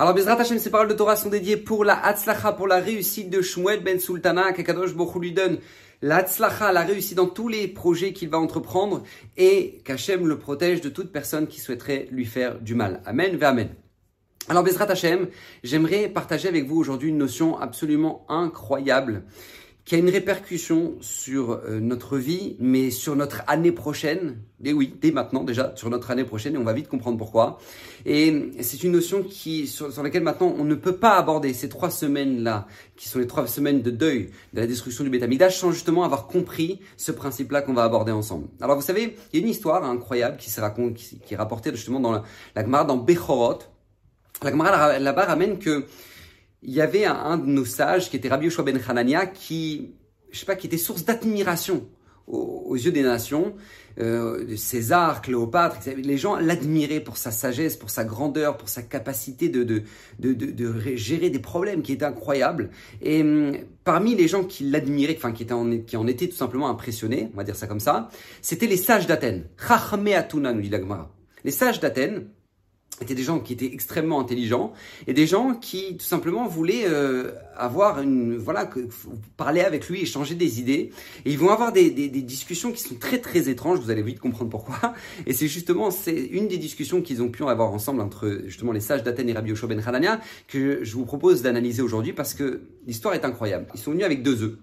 Alors, Bezrat Hashem, ces paroles de Torah sont dédiées pour la Hatzlacha, pour la réussite de Shmuel Ben Sultana, qu'Akadosh Bokhu lui donne la Hatzlacha, la réussite dans tous les projets qu'il va entreprendre et qu'Hachem le protège de toute personne qui souhaiterait lui faire du mal. Amen, Amen. Alors, Bezrat Hashem, j'aimerais partager avec vous aujourd'hui une notion absolument incroyable qui a une répercussion sur euh, notre vie, mais sur notre année prochaine. Et oui, dès maintenant déjà, sur notre année prochaine, et on va vite comprendre pourquoi. Et c'est une notion qui, sur, laquelle maintenant on ne peut pas aborder ces trois semaines-là, qui sont les trois semaines de deuil de la destruction du Bétamidage, sans justement avoir compris ce principe-là qu'on va aborder ensemble. Alors vous savez, il y a une histoire incroyable qui, se raconte, qui, est rapportée justement dans la, la Gemara, dans Bechorot. La Gemara là-bas ramène que il y avait un, de nos sages qui était Rabbi Yoshua ben Hanania qui, je sais pas, qui était source d'admiration aux, yeux des nations. Euh, César, Cléopâtre, les gens l'admiraient pour sa sagesse, pour sa grandeur, pour sa capacité de, de, de, de, gérer des problèmes qui étaient incroyables. Et hum, parmi les gens qui l'admiraient, enfin qui, étaient en, qui en étaient tout simplement impressionnés, on va dire ça comme ça, c'était les sages d'Athènes. Chachme Atuna, nous dit la. Les sages d'Athènes, étaient des gens qui étaient extrêmement intelligents et des gens qui tout simplement voulaient euh, avoir une voilà que, parler avec lui échanger des idées. Et ils vont avoir des, des, des, discussions qui sont très très étranges. Vous allez vite comprendre pourquoi. Et c'est justement c'est une des discussions qu'ils ont pu avoir ensemble entre justement les sages d'Athènes et Rabbi Yoshua ben Hanania que je vous propose d'analyser aujourd'hui parce que l'histoire est incroyable. Ils sont venus avec deux œufs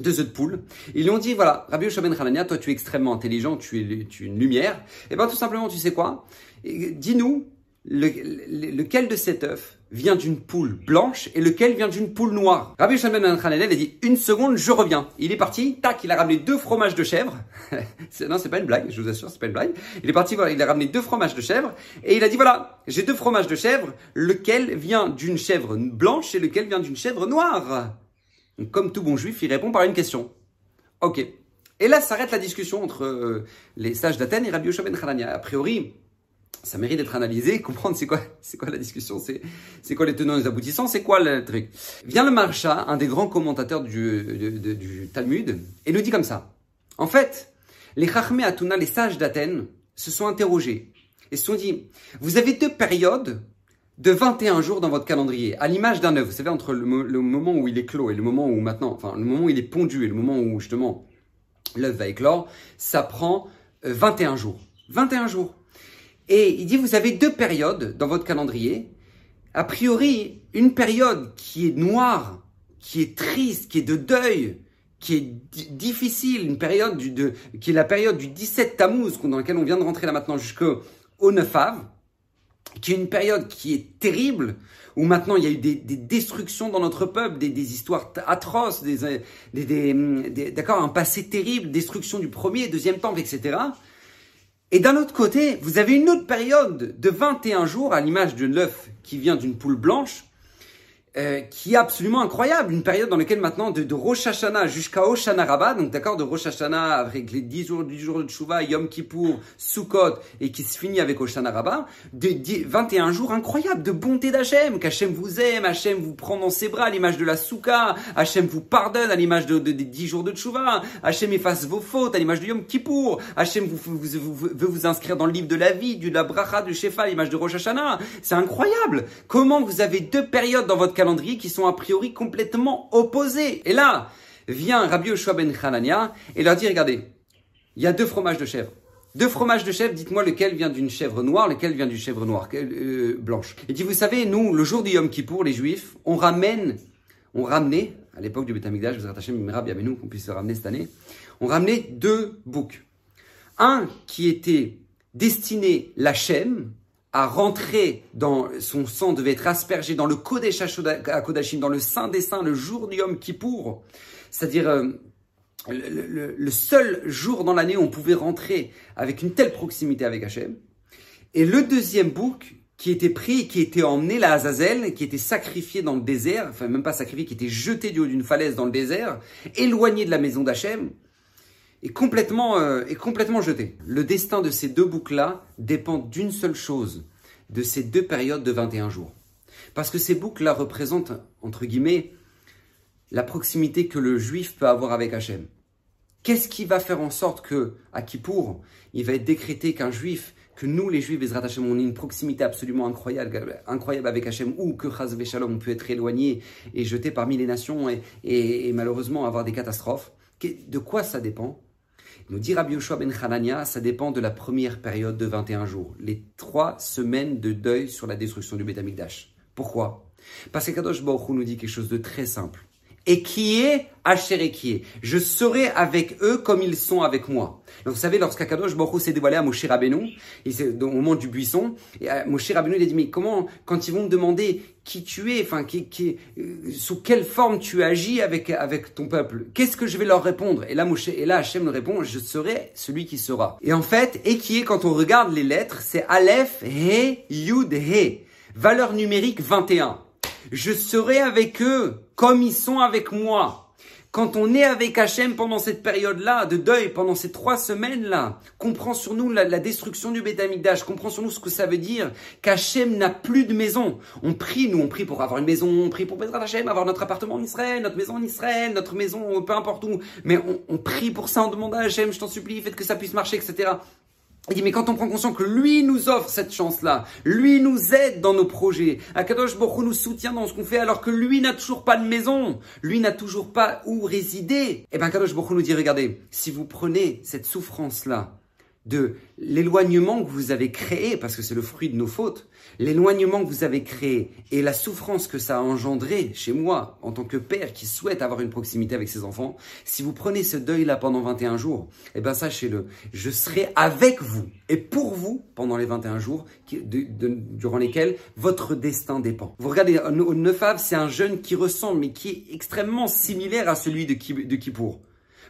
deux œufs de poule. Ils lui ont dit, voilà, Rabbi Yoshua ben Hanania, toi tu es extrêmement intelligent, tu es, tu es une lumière. Et eh bien tout simplement, tu sais quoi? Dis-nous lequel de cet œuf vient d'une poule blanche et lequel vient d'une poule noire? Rabbi Shimon ben a dit une seconde, je reviens. Il est parti, tac, il a ramené deux fromages de chèvre. non, c'est pas une blague, je vous assure, c'est pas une blague. Il est parti, voilà, il a ramené deux fromages de chèvre et il a dit voilà, j'ai deux fromages de chèvre, lequel vient d'une chèvre blanche et lequel vient d'une chèvre noire? Comme tout bon juif, il répond par une question. Ok. Et là s'arrête la discussion entre euh, les sages d'Athènes et Rabbi Yoshua ben A priori, ça mérite d'être analysé, comprendre c'est quoi, c'est quoi la discussion, c'est, quoi les tenants et les aboutissants, c'est quoi le truc. Vient le Marsha, un des grands commentateurs du, du, Talmud, et nous dit comme ça. En fait, les Chachmé Atuna, les sages d'Athènes, se sont interrogés et se sont dit, vous avez deux périodes de 21 jours dans votre calendrier, à l'image d'un œuf. Vous savez, entre le, moment où il est clos et le moment où maintenant, enfin, le moment où il est pondu et le moment où justement l'œuf va éclore, ça prend 21 euh, jours. 21 jours. Et il dit, vous avez deux périodes dans votre calendrier. A priori, une période qui est noire, qui est triste, qui est de deuil, qui est difficile, une période du, de, qui est la période du 17 Tammuz, dans laquelle on vient de rentrer là maintenant jusqu'au 9 Av, qui est une période qui est terrible, où maintenant il y a eu des, destructions dans notre peuple, des, histoires atroces, des, des d'accord, un passé terrible, destruction du premier, deuxième temple, etc. Et d'un autre côté, vous avez une autre période de 21 jours, à l'image de l'œuf qui vient d'une poule blanche, euh, qui est absolument incroyable. Une période dans laquelle maintenant, de, de Rosh Hashanah jusqu'à Oshana Rabbah, donc d'accord, de Rosh Hashanah avec les 10 jours, 10 jours de Tshuva, Yom Kippur, Sukkot, et qui se finit avec Oshana Rabbah, de, 21 jours incroyables de bonté d'Hachem, qu'Hachem vous aime, Hachem vous prend dans ses bras à l'image de la Souka, Hachem vous pardonne à l'image de, des 10 jours de Tshuva, Hachem efface vos fautes à l'image de Yom Kippur, Hachem vous, vous, vous, veut vous inscrire dans le livre de la vie, du la bracha, du Shefa, à l'image de Rosh Hashanah. C'est incroyable. Comment vous avez deux périodes dans votre calendrier qui sont a priori complètement opposés. Et là, vient Rabbi Yoshua ben Hanania et leur dit, regardez, il y a deux fromages de chèvre. Deux fromages de chèvre, dites-moi lequel vient d'une chèvre noire, lequel vient d'une chèvre noire, euh, blanche. Il dit, vous savez, nous, le jour du Yom Kippour, les Juifs, on ramène, on ramenait, à l'époque du Beth Amikdash, vous attachez Mirab nous qu'on puisse le ramener cette année, on ramenait deux boucs. Un qui était destiné la Lachem, à rentrer dans son sang devait être aspergé dans le Kodesh Kodashim, dans le Saint des Saints, le jour du Yom Kippour, c'est-à-dire euh, le, seul jour dans l'année où on pouvait rentrer avec une telle proximité avec Hachem. Et le deuxième bouc qui était pris, qui était emmené à Azazel, qui était sacrifié dans le désert, enfin même pas sacrifié, qui était jeté du haut d'une falaise dans le désert, éloigné de la maison d'Hachem, est complètement, euh, est complètement jeté. Le destin de ces deux boucles-là dépend d'une seule chose, de ces deux périodes de 21 jours. Parce que ces boucles-là représentent, entre guillemets, la proximité que le juif peut avoir avec Hachem. Qu'est-ce qui va faire en sorte que, à Kippour, il va être décrété qu'un juif, que nous, les Juifs, Bezrat Hashem, on ait une proximité absolument incroyable, incroyable avec Hashem, ou que Chaz Shalom, peut être éloigné et jeté parmi les nations et, malheureusement avoir des catastrophes? De quoi ça dépend? Nous dit Rabbi Yoshua ben Hanania, ça dépend de la première période de 21 jours, les trois semaines de deuil sur la destruction du Beth Pourquoi? Parce que Kadosh Baruch nous dit quelque chose de très simple et qui est Asher qui est. Je serai avec eux comme ils sont avec moi. Donc vous savez, lorsqu'Akadosh Baruch s'est dévoilé à Moshe Rabbeinu, au moment du buisson, et euh, Moshe Rabbeinu il a dit, mais comment, quand ils vont me demander qui tu es, enfin, qui, qui, euh, sous quelle forme tu agis avec, avec ton peuple, qu'est-ce que je vais leur répondre? Et là, Moshe, et là, Hachem nous répond, je serai celui qui sera. Et en fait, et qui est, quand on regarde les lettres, c'est Aleph, He, Yud, He. Valeur numérique 21 je serai avec eux comme ils sont avec moi. Quand on est avec Hachem pendant cette période-là de deuil, pendant ces trois semaines-là, comprend sur nous la, destruction du Beth comprend sur nous ce que ça veut dire qu'Hachem n'a plus de maison. On prie, nous on prie pour avoir une maison, on prie pour Bezrat Hachem, avoir notre appartement en Israël, notre maison en Israël, notre maison peu importe où, mais on, on prie pour ça, on demande à Hachem, je t'en supplie, faites que ça puisse marcher, etc. Il dit, mais quand on prend conscience que lui nous offre cette chance-là, lui nous aide dans nos projets, Akadosh Baruch nous soutient dans ce qu'on fait alors que lui n'a toujours pas de maison, lui n'a toujours pas où résider, eh bien Akadosh Baruch nous dit, regardez, si vous prenez cette souffrance-là, de l'éloignement que vous avez créé, parce que c'est le fruit de nos fautes, l'éloignement que vous avez créé et la souffrance que ça a engendré chez moi, en tant que père qui souhaite avoir une proximité avec ses enfants, si vous prenez ce deuil-là pendant 21 jours, eh ben sachez-le, je serai avec vous et pour vous pendant les 21 jours durant lesquels votre destin dépend. Vous regardez, au Neufave, c'est un jeune qui ressemble, mais qui est extrêmement similaire à celui de, de Kippour.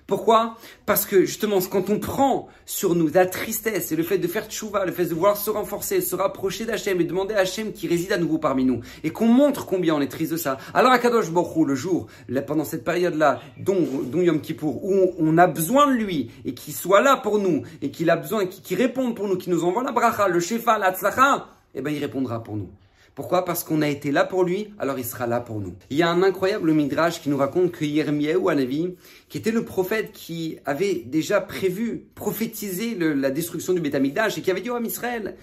Pourquoi? Parce que justement, quand on prend sur nous la tristesse et le fait de faire tchouva, le fait de vouloir se renforcer, se rapprocher d'Hachem et demander à Hachem qui réside à nouveau parmi nous, et qu'on montre combien on est triste de ça. Alors à Kadosh Borou, le jour, pendant cette période-là, dont, Yom Kippour, où on a besoin de lui, et qu'il soit là pour nous, et qu'il a besoin, qu'il réponde pour nous, qu'il nous envoie la bracha, le shefa, la tzlacha, eh ben il répondra pour nous. Pourquoi? Parce qu'on a été là pour lui, alors il sera là pour nous. Il y a un incroyable midrash qui nous raconte que Yirmiyahu Anavi, qui était le prophète qui avait déjà prévu, prophétisé la destruction du Betamikdash et qui avait dit, oh Israël,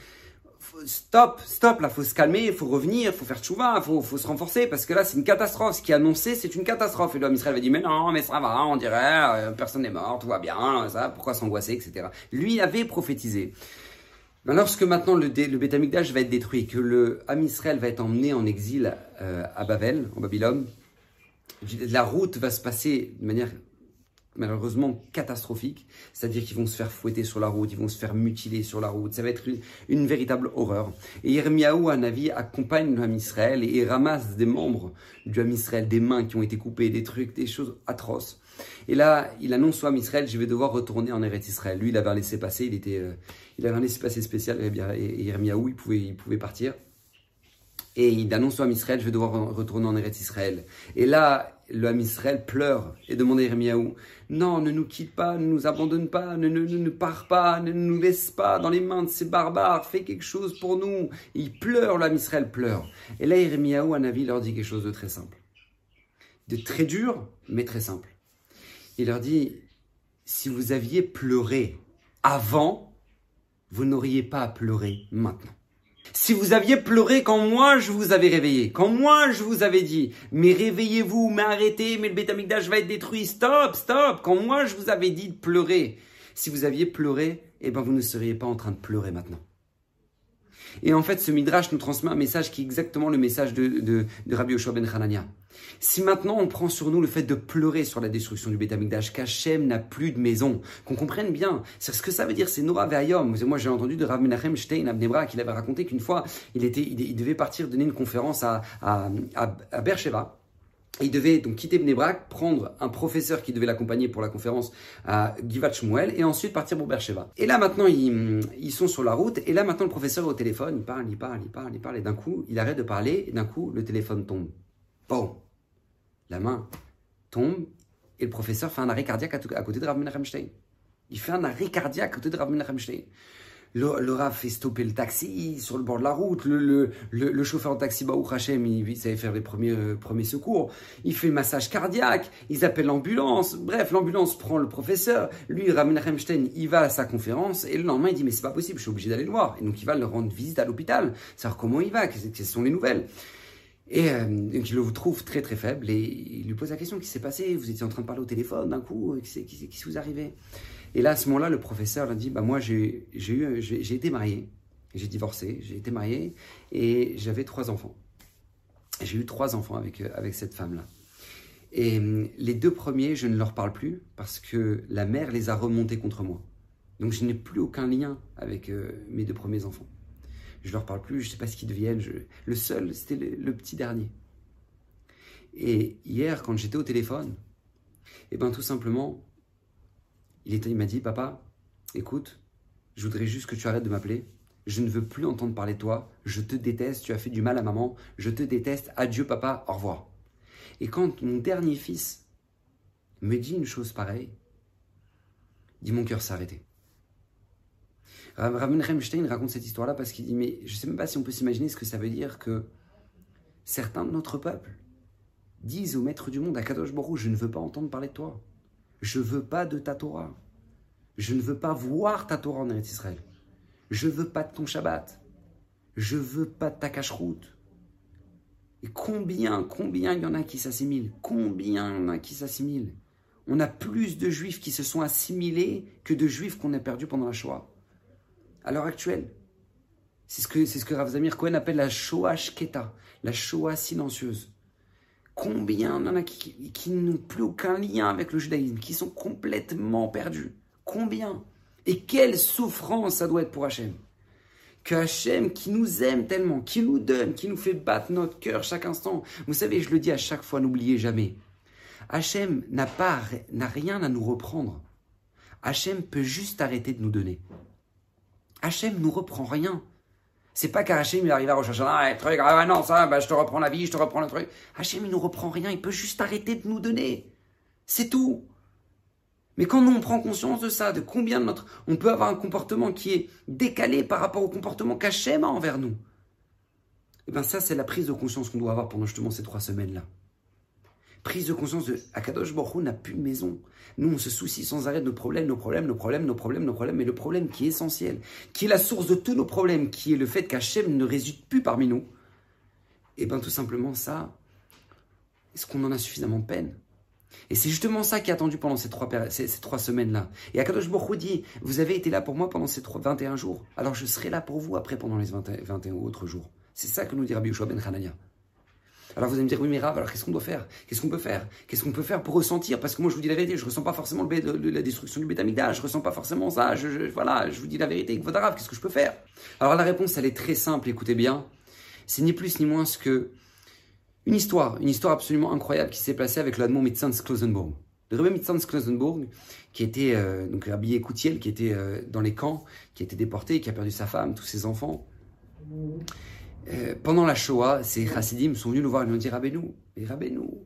stop, stop, là, faut se calmer, faut revenir, faut faire tchouva, faut, faut se renforcer, parce que là, c'est une catastrophe. Ce qui est annoncé, c'est une catastrophe. Et l'homme Israël avait dit, mais non, mais ça va, on dirait, euh, personne n'est mort, tout va bien, ça, pourquoi s'angoisser, etc. Lui avait prophétisé. Lorsque maintenant le, le va être détruit, que le Ham Israël va être emmené en exil euh, à Babel, en Babylone, la route va se passer de manière malheureusement catastrophique, c'est-à-dire qu'ils vont se faire fouetter sur la route, ils vont se faire mutiler sur la route, ça va être une, véritable horreur. Et Yermiaou, un avis, accompagne le Ham Israël et, ramasse des membres du Ham Israël, des mains qui ont été coupées, des trucs, des choses atroces. Et là, il annonce Ham Israël, je vais devoir retourner en Eretz Israël. Lui, il avait un laissé-passer, il était... Euh, il avait un laissez-passer spécial, et Yermiaou, il pouvait, il pouvait partir. Et il annonce au Israël, je vais devoir retourner en Eretz Israël. Et là, le Israël pleure et demande à Yermiaou, non, ne nous quitte pas, ne nous abandonne pas, ne, ne, ne, pars pas, ne nous laisse pas dans les mains de ces barbares, fais quelque chose pour nous. il pleure, le Israël pleure. Et là, Yermiaou, un avis, leur dit quelque chose de très simple. De très dur, mais très simple. Il leur dit, si vous aviez pleuré avant, vous n'auriez pas à pleurer maintenant. Si vous aviez pleuré quand moi je vous avais réveillé, quand moi je vous avais dit, mais réveillez-vous, mais arrêtez, mais le bétamigdash va être détruit, stop, stop, quand moi je vous avais dit de pleurer, si vous aviez pleuré, eh ben vous ne seriez pas en train de pleurer maintenant. Et en fait, ce midrash nous transmet un message qui est exactement le message de, de, Rabbi Yoshua ben Hanania. Si maintenant on prend sur nous le fait de pleurer sur la destruction du Betamikdash, qu'Hachem n'a plus de maison, qu'on comprenne bien, c'est ce que ça veut dire, c'est Nora Ve'ayom. Moi j'ai entendu de Rav Menachem Stein Abnebra qu'il avait raconté qu'une fois il, était, il, devait partir donner une conférence à, à, à, à il devait donc quitter Bnebrak, prendre un professeur qui devait l'accompagner pour la conférence à Givat Shmuel et ensuite partir pour Beersheba. Et là maintenant ils, ils, sont sur la route et là maintenant le professeur est au téléphone, il parle, il parle, il parle, il parle et d'un coup il arrête de parler et d'un coup le téléphone tombe. Bon, la main tombe et le professeur fait un arrêt cardiaque à, côté de Rav Menachem Il fait un arrêt cardiaque à côté de Rav Menachem le, Rav fait stopper le taxi sur le bord de la route. Le, le, chauffeur de taxi, Baou Hachem, il, savait faire les premiers, euh, premiers secours. Il fait le massage cardiaque. Ils appellent l'ambulance. Bref, l'ambulance prend le professeur. Lui, Ramin Remstein, il va à sa conférence. Et le lendemain, il dit, mais c'est pas possible, je suis obligé d'aller le voir. Et donc, il va le rendre visite à l'hôpital. Savoir comment il va, quelles sont les nouvelles. Et euh, il le trouve très très faible et il lui pose la question, qu'est-ce qui s'est passé? Vous étiez en train de parler au téléphone d'un coup, qu'est-ce qui vous arrivait et là, à ce moment-là, le professeur a dit, bah, moi, j'ai été marié, j'ai divorcé, j'ai été marié, et j'avais trois enfants. J'ai eu trois enfants avec, euh, cette femme-là. Et hum, les deux premiers, je ne leur parle plus parce que la mère les a remontés contre moi. Donc je n'ai plus aucun lien avec euh, mes deux premiers enfants. Je leur parle plus, je ne sais pas ce qu'ils deviennent. Le seul, c'était le, petit dernier. Et hier, quand j'étais au téléphone, eh ben tout simplement, il, m'a dit, papa, écoute, je voudrais juste que tu arrêtes de m'appeler. Je ne veux plus entendre parler de toi. Je te déteste. Tu as fait du mal à maman. Je te déteste. Adieu, papa. Au revoir. Et quand mon dernier fils me dit une chose pareille, dit mon cœur s'est arrêté. Raven Remstein raconte cette histoire-là parce qu'il dit Mais je ne sais même pas si on peut s'imaginer ce que ça veut dire que certains de notre peuple disent au maître du monde, à Kadosh Borou, je ne veux pas entendre parler de toi. Je veux pas de ta Torah. Je ne veux pas voir ta Torah en Eretz Israël. Je veux pas de ton Shabbat. Je veux pas de ta cache-route. Et combien, combien il y en a qui s'assimilent? Combien il y en a qui s'assimilent? On a plus de juifs qui se sont assimilés que de juifs qu'on a perdus pendant la Shoah. À l'heure actuelle. C'est ce que, c'est Cohen appelle la Shoah Shketa, la Shoah silencieuse. Combien en a qui, n'ont plus aucun lien avec le judaïsme, qui sont complètement perdus Combien? Et quelle souffrance ça doit être pour Hachem que Hachem, qui nous aime tellement, qui nous donne, qui nous fait battre notre cœur chaque instant. Vous savez, je le dis à chaque fois, n'oubliez jamais. Hachem n'a pas, rien à nous reprendre. Hachem peut juste arrêter de nous donner. Hachem nous reprend rien. C'est pas qu'Hachem il arrive à rechercher un truc, ah non, ça, bah, je te reprends la vie, je te reprends le truc. Hachem il nous reprend rien, il peut juste arrêter de nous donner. C'est tout. Mais quand nous on prend conscience de ça, de combien de notre. On peut avoir un comportement qui est décalé par rapport au comportement qu'Hachem a envers nous. Et eh bien ça, c'est la prise de conscience qu'on doit avoir pendant justement ces trois semaines-là prise de conscience de Akadosh Baruch n'a plus de maison. Nous, on se soucie sans arrêt de nos problèmes, nos problèmes, nos problèmes, nos problèmes, nos problèmes, mais le problème qui est essentiel, qui est la source de tous nos problèmes, qui est le fait qu'Hachem ne réside plus parmi nous, et eh bien tout simplement ça, est-ce qu'on en a suffisamment peine? Et c'est justement ça qui est attendu pendant ces trois, ces, trois semaines-là. Et Akadosh Baruch dit, vous avez été là pour moi pendant ces 21 jours, alors je serai là pour vous après pendant les 21 autres jours. C'est ça que nous dit Rabbi Yoshua ben Hanania. Alors vous allez me dire, oui, mais Rav, alors qu'est-ce qu'on doit faire? Qu'est-ce qu'on peut faire? Qu'est-ce qu'on peut faire pour ressentir? Parce que moi, je vous dis la vérité, je ressens pas forcément le, la destruction du bétamida, je ressens pas forcément ça. Voilà, je vous dis la vérité. Rav, qu'est-ce que je peux faire? Alors la réponse, elle est très simple, écoutez bien. C'est ni plus ni moins que une histoire, une histoire absolument incroyable qui s'est passée avec l'Admon Mitzans Klosenburg. Le Rebbe Klosenburg, qui était euh, donc habillé Koutiel, qui était euh, dans les camps, qui a été déporté, qui a perdu sa femme, tous ses enfants. Euh, pendant la Shoah, ces chassidim sont venus nous voir et nous dire Rabbeinu, mais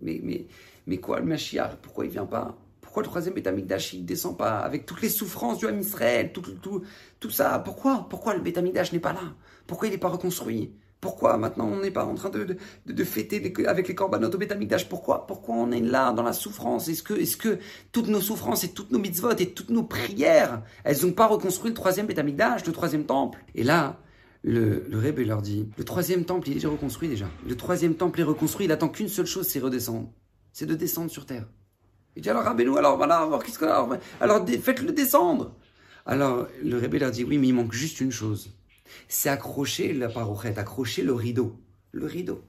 mais, mais, mais quoi le Mashiach Pourquoi il vient pas? Pourquoi le troisième Betamikdash il descend pas Avec toutes les souffrances du Ham Israël, tout, tout, tout ça, pourquoi? Pourquoi le Betamikdash n'est pas là? Pourquoi il n'est pas reconstruit? Pourquoi maintenant on n'est pas en train de, de, de fêter avec les corbanotes au Betamikdash Pourquoi Pourquoi on est là dans la souffrance? Est-ce que, est que toutes nos souffrances et toutes nos mitzvot et toutes nos prières, elles n'ont pas reconstruit le troisième Betamikdash, le troisième temple? Et là, le, le leur dit, le troisième temple, il est déjà reconstruit déjà. Le troisième temple est reconstruit, il attend qu'une seule chose, c'est redescendre. C'est de descendre sur terre. Il dit alors Rabbeinu, alors voilà, alors, qu'est-ce que, alors, alors faites-le descendre. Alors le Rebbe leur dit, oui, mais il manque juste une chose. C'est accrocher la parochette, accrocher le rideau. Le rideau.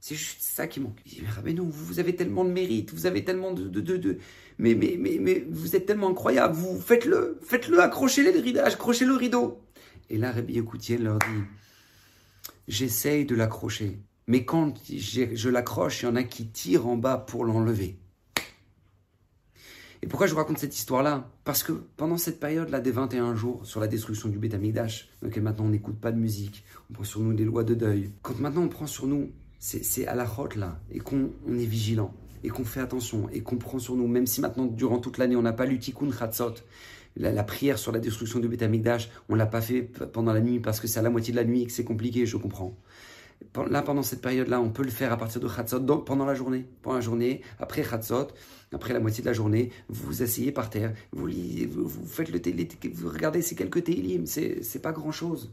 C'est juste ça qui manque. Il dit, mais Rabbeinu, vous avez tellement de mérite, vous avez tellement de... de, de, mais, mais, mais, mais vous êtes tellement incroyable, vous faites-le, faites-le, accrochez le rideau, accrochez le rideau. Et là, Rabbi leur dit, j'essaye de l'accrocher, mais quand je l'accroche, il y en a qui tirent en bas pour l'enlever. Et pourquoi je vous raconte cette histoire-là? Parce que pendant cette période-là des 21 jours sur la destruction du Beth Amikdash, donc maintenant on n'écoute pas de musique, on prend sur nous des lois de deuil. Quand maintenant on prend sur nous, c'est à la route là, et qu'on est vigilant, et qu'on fait attention, et qu'on prend sur nous, même si maintenant durant toute l'année on n'a pas lu Tikkun Chatzot, la, prière sur la destruction du Beth Amikdash, on l'a pas fait pendant la nuit parce que c'est à la moitié de la nuit et que c'est compliqué, je comprends. Là, pendant cette période-là, on peut le faire à partir de Chatzot, donc pendant la journée. Pendant la journée, après Chatzot, après la moitié de la journée, vous vous asseyez par terre, vous, vous, faites le télé, vous regardez ces quelques télim, c'est pas grand-chose.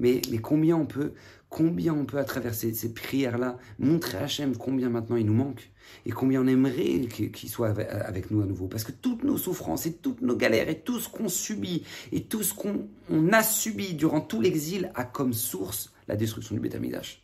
Mais, combien on peut, combien on peut à travers ces, prières-là montrer à Hachem combien maintenant il nous manque et combien on aimerait qu'il soit avec nous à nouveau? Parce que toutes nos souffrances et toutes nos galères et tout ce qu'on subit et tout ce qu'on a subi durant tout l'exil a comme source la destruction du Betamidash.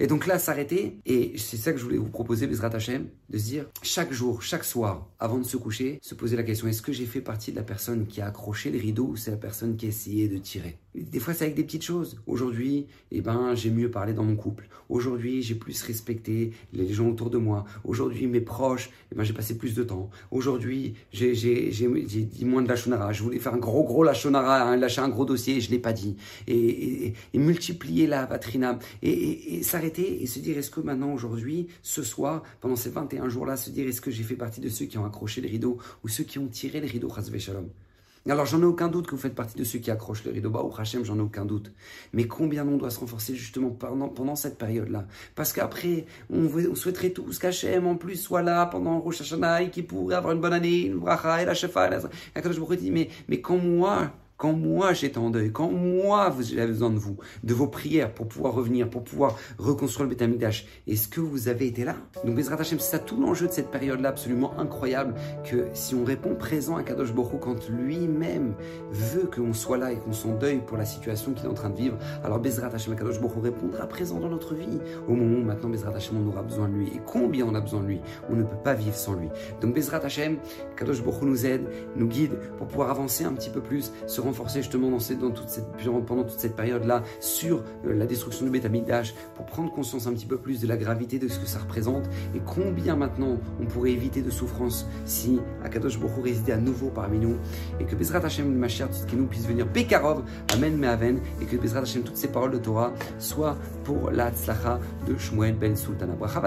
Et donc là, s'arrêter, et c'est ça que je voulais vous proposer, Bezrat Hashem, de se dire, chaque jour, chaque soir, avant de se coucher, se poser la question, est-ce que j'ai fait partie de la personne qui a accroché le rideau ou c'est la personne qui a essayé de tirer? Des fois, c'est avec des petites choses. Aujourd'hui, eh ben, j'ai mieux parlé dans mon couple. Aujourd'hui, j'ai plus respecté les gens autour de moi. Aujourd'hui, mes proches, eh ben, j'ai passé plus de temps. Aujourd'hui, j'ai dit moins de la Je voulais faire un gros, gros lachonara, hein, lâcher un gros dossier, je l'ai pas dit. Et, multiplier la patrina. Et, s'arrêter et se dire, est-ce que maintenant, aujourd'hui, ce soir, pendant ces 21 jours-là, se dire, est-ce que j'ai fait partie de ceux qui ont accroché les rideaux ou ceux qui ont tiré les rideaux, Shalom alors j'en ai aucun doute que vous faites partie de ceux qui accrochent le rideau bas au Hachem, j'en ai aucun doute. Mais combien on doit se renforcer justement pendant, cette période-là? Parce qu'après, on, souhaiterait tous qu'Hachem en plus soit là pendant Rosh Hashanah et qu'il pourrait avoir une bonne année, une bracha et la shefa. Et la... dis, mais, mais quand moi, quand moi j'étais en deuil, quand moi j'avais besoin de vous, de vos prières pour pouvoir revenir, pour pouvoir reconstruire le Betamidash, est-ce que vous avez été là? Donc Bezrat Hashem, c'est ça tout l'enjeu de cette période-là absolument incroyable, que si on répond présent à Kadosh Borou quand lui-même veut qu'on soit là et qu'on s'en deuil pour la situation qu'il est en train de vivre, alors Bezrat Hashem, Kadosh Borou répondra présent dans notre vie. Au moment où maintenant Bezrat Hashem, on aura besoin de lui. Et combien on a besoin de lui On ne peut pas vivre sans lui. Donc Bezrat Hashem, Kadosh Borou nous aide, nous guide pour pouvoir avancer un petit peu plus, se renforcer justement dans, cette, pendant toute cette période-là sur euh, la destruction du Betamidash pour prendre conscience un petit peu plus de la gravité de ce que ça représente et combien maintenant on pourrait éviter de souffrance si Akadosh Baruch résidait à nouveau parmi nous et que Bezrat Hashem ma chère qui nous puisse venir Pekarov, Amen Mehaven et que Bezrat Hashem toutes ces paroles de Torah soient pour la tzlacha de Shmuel Ben Sultana. Bracha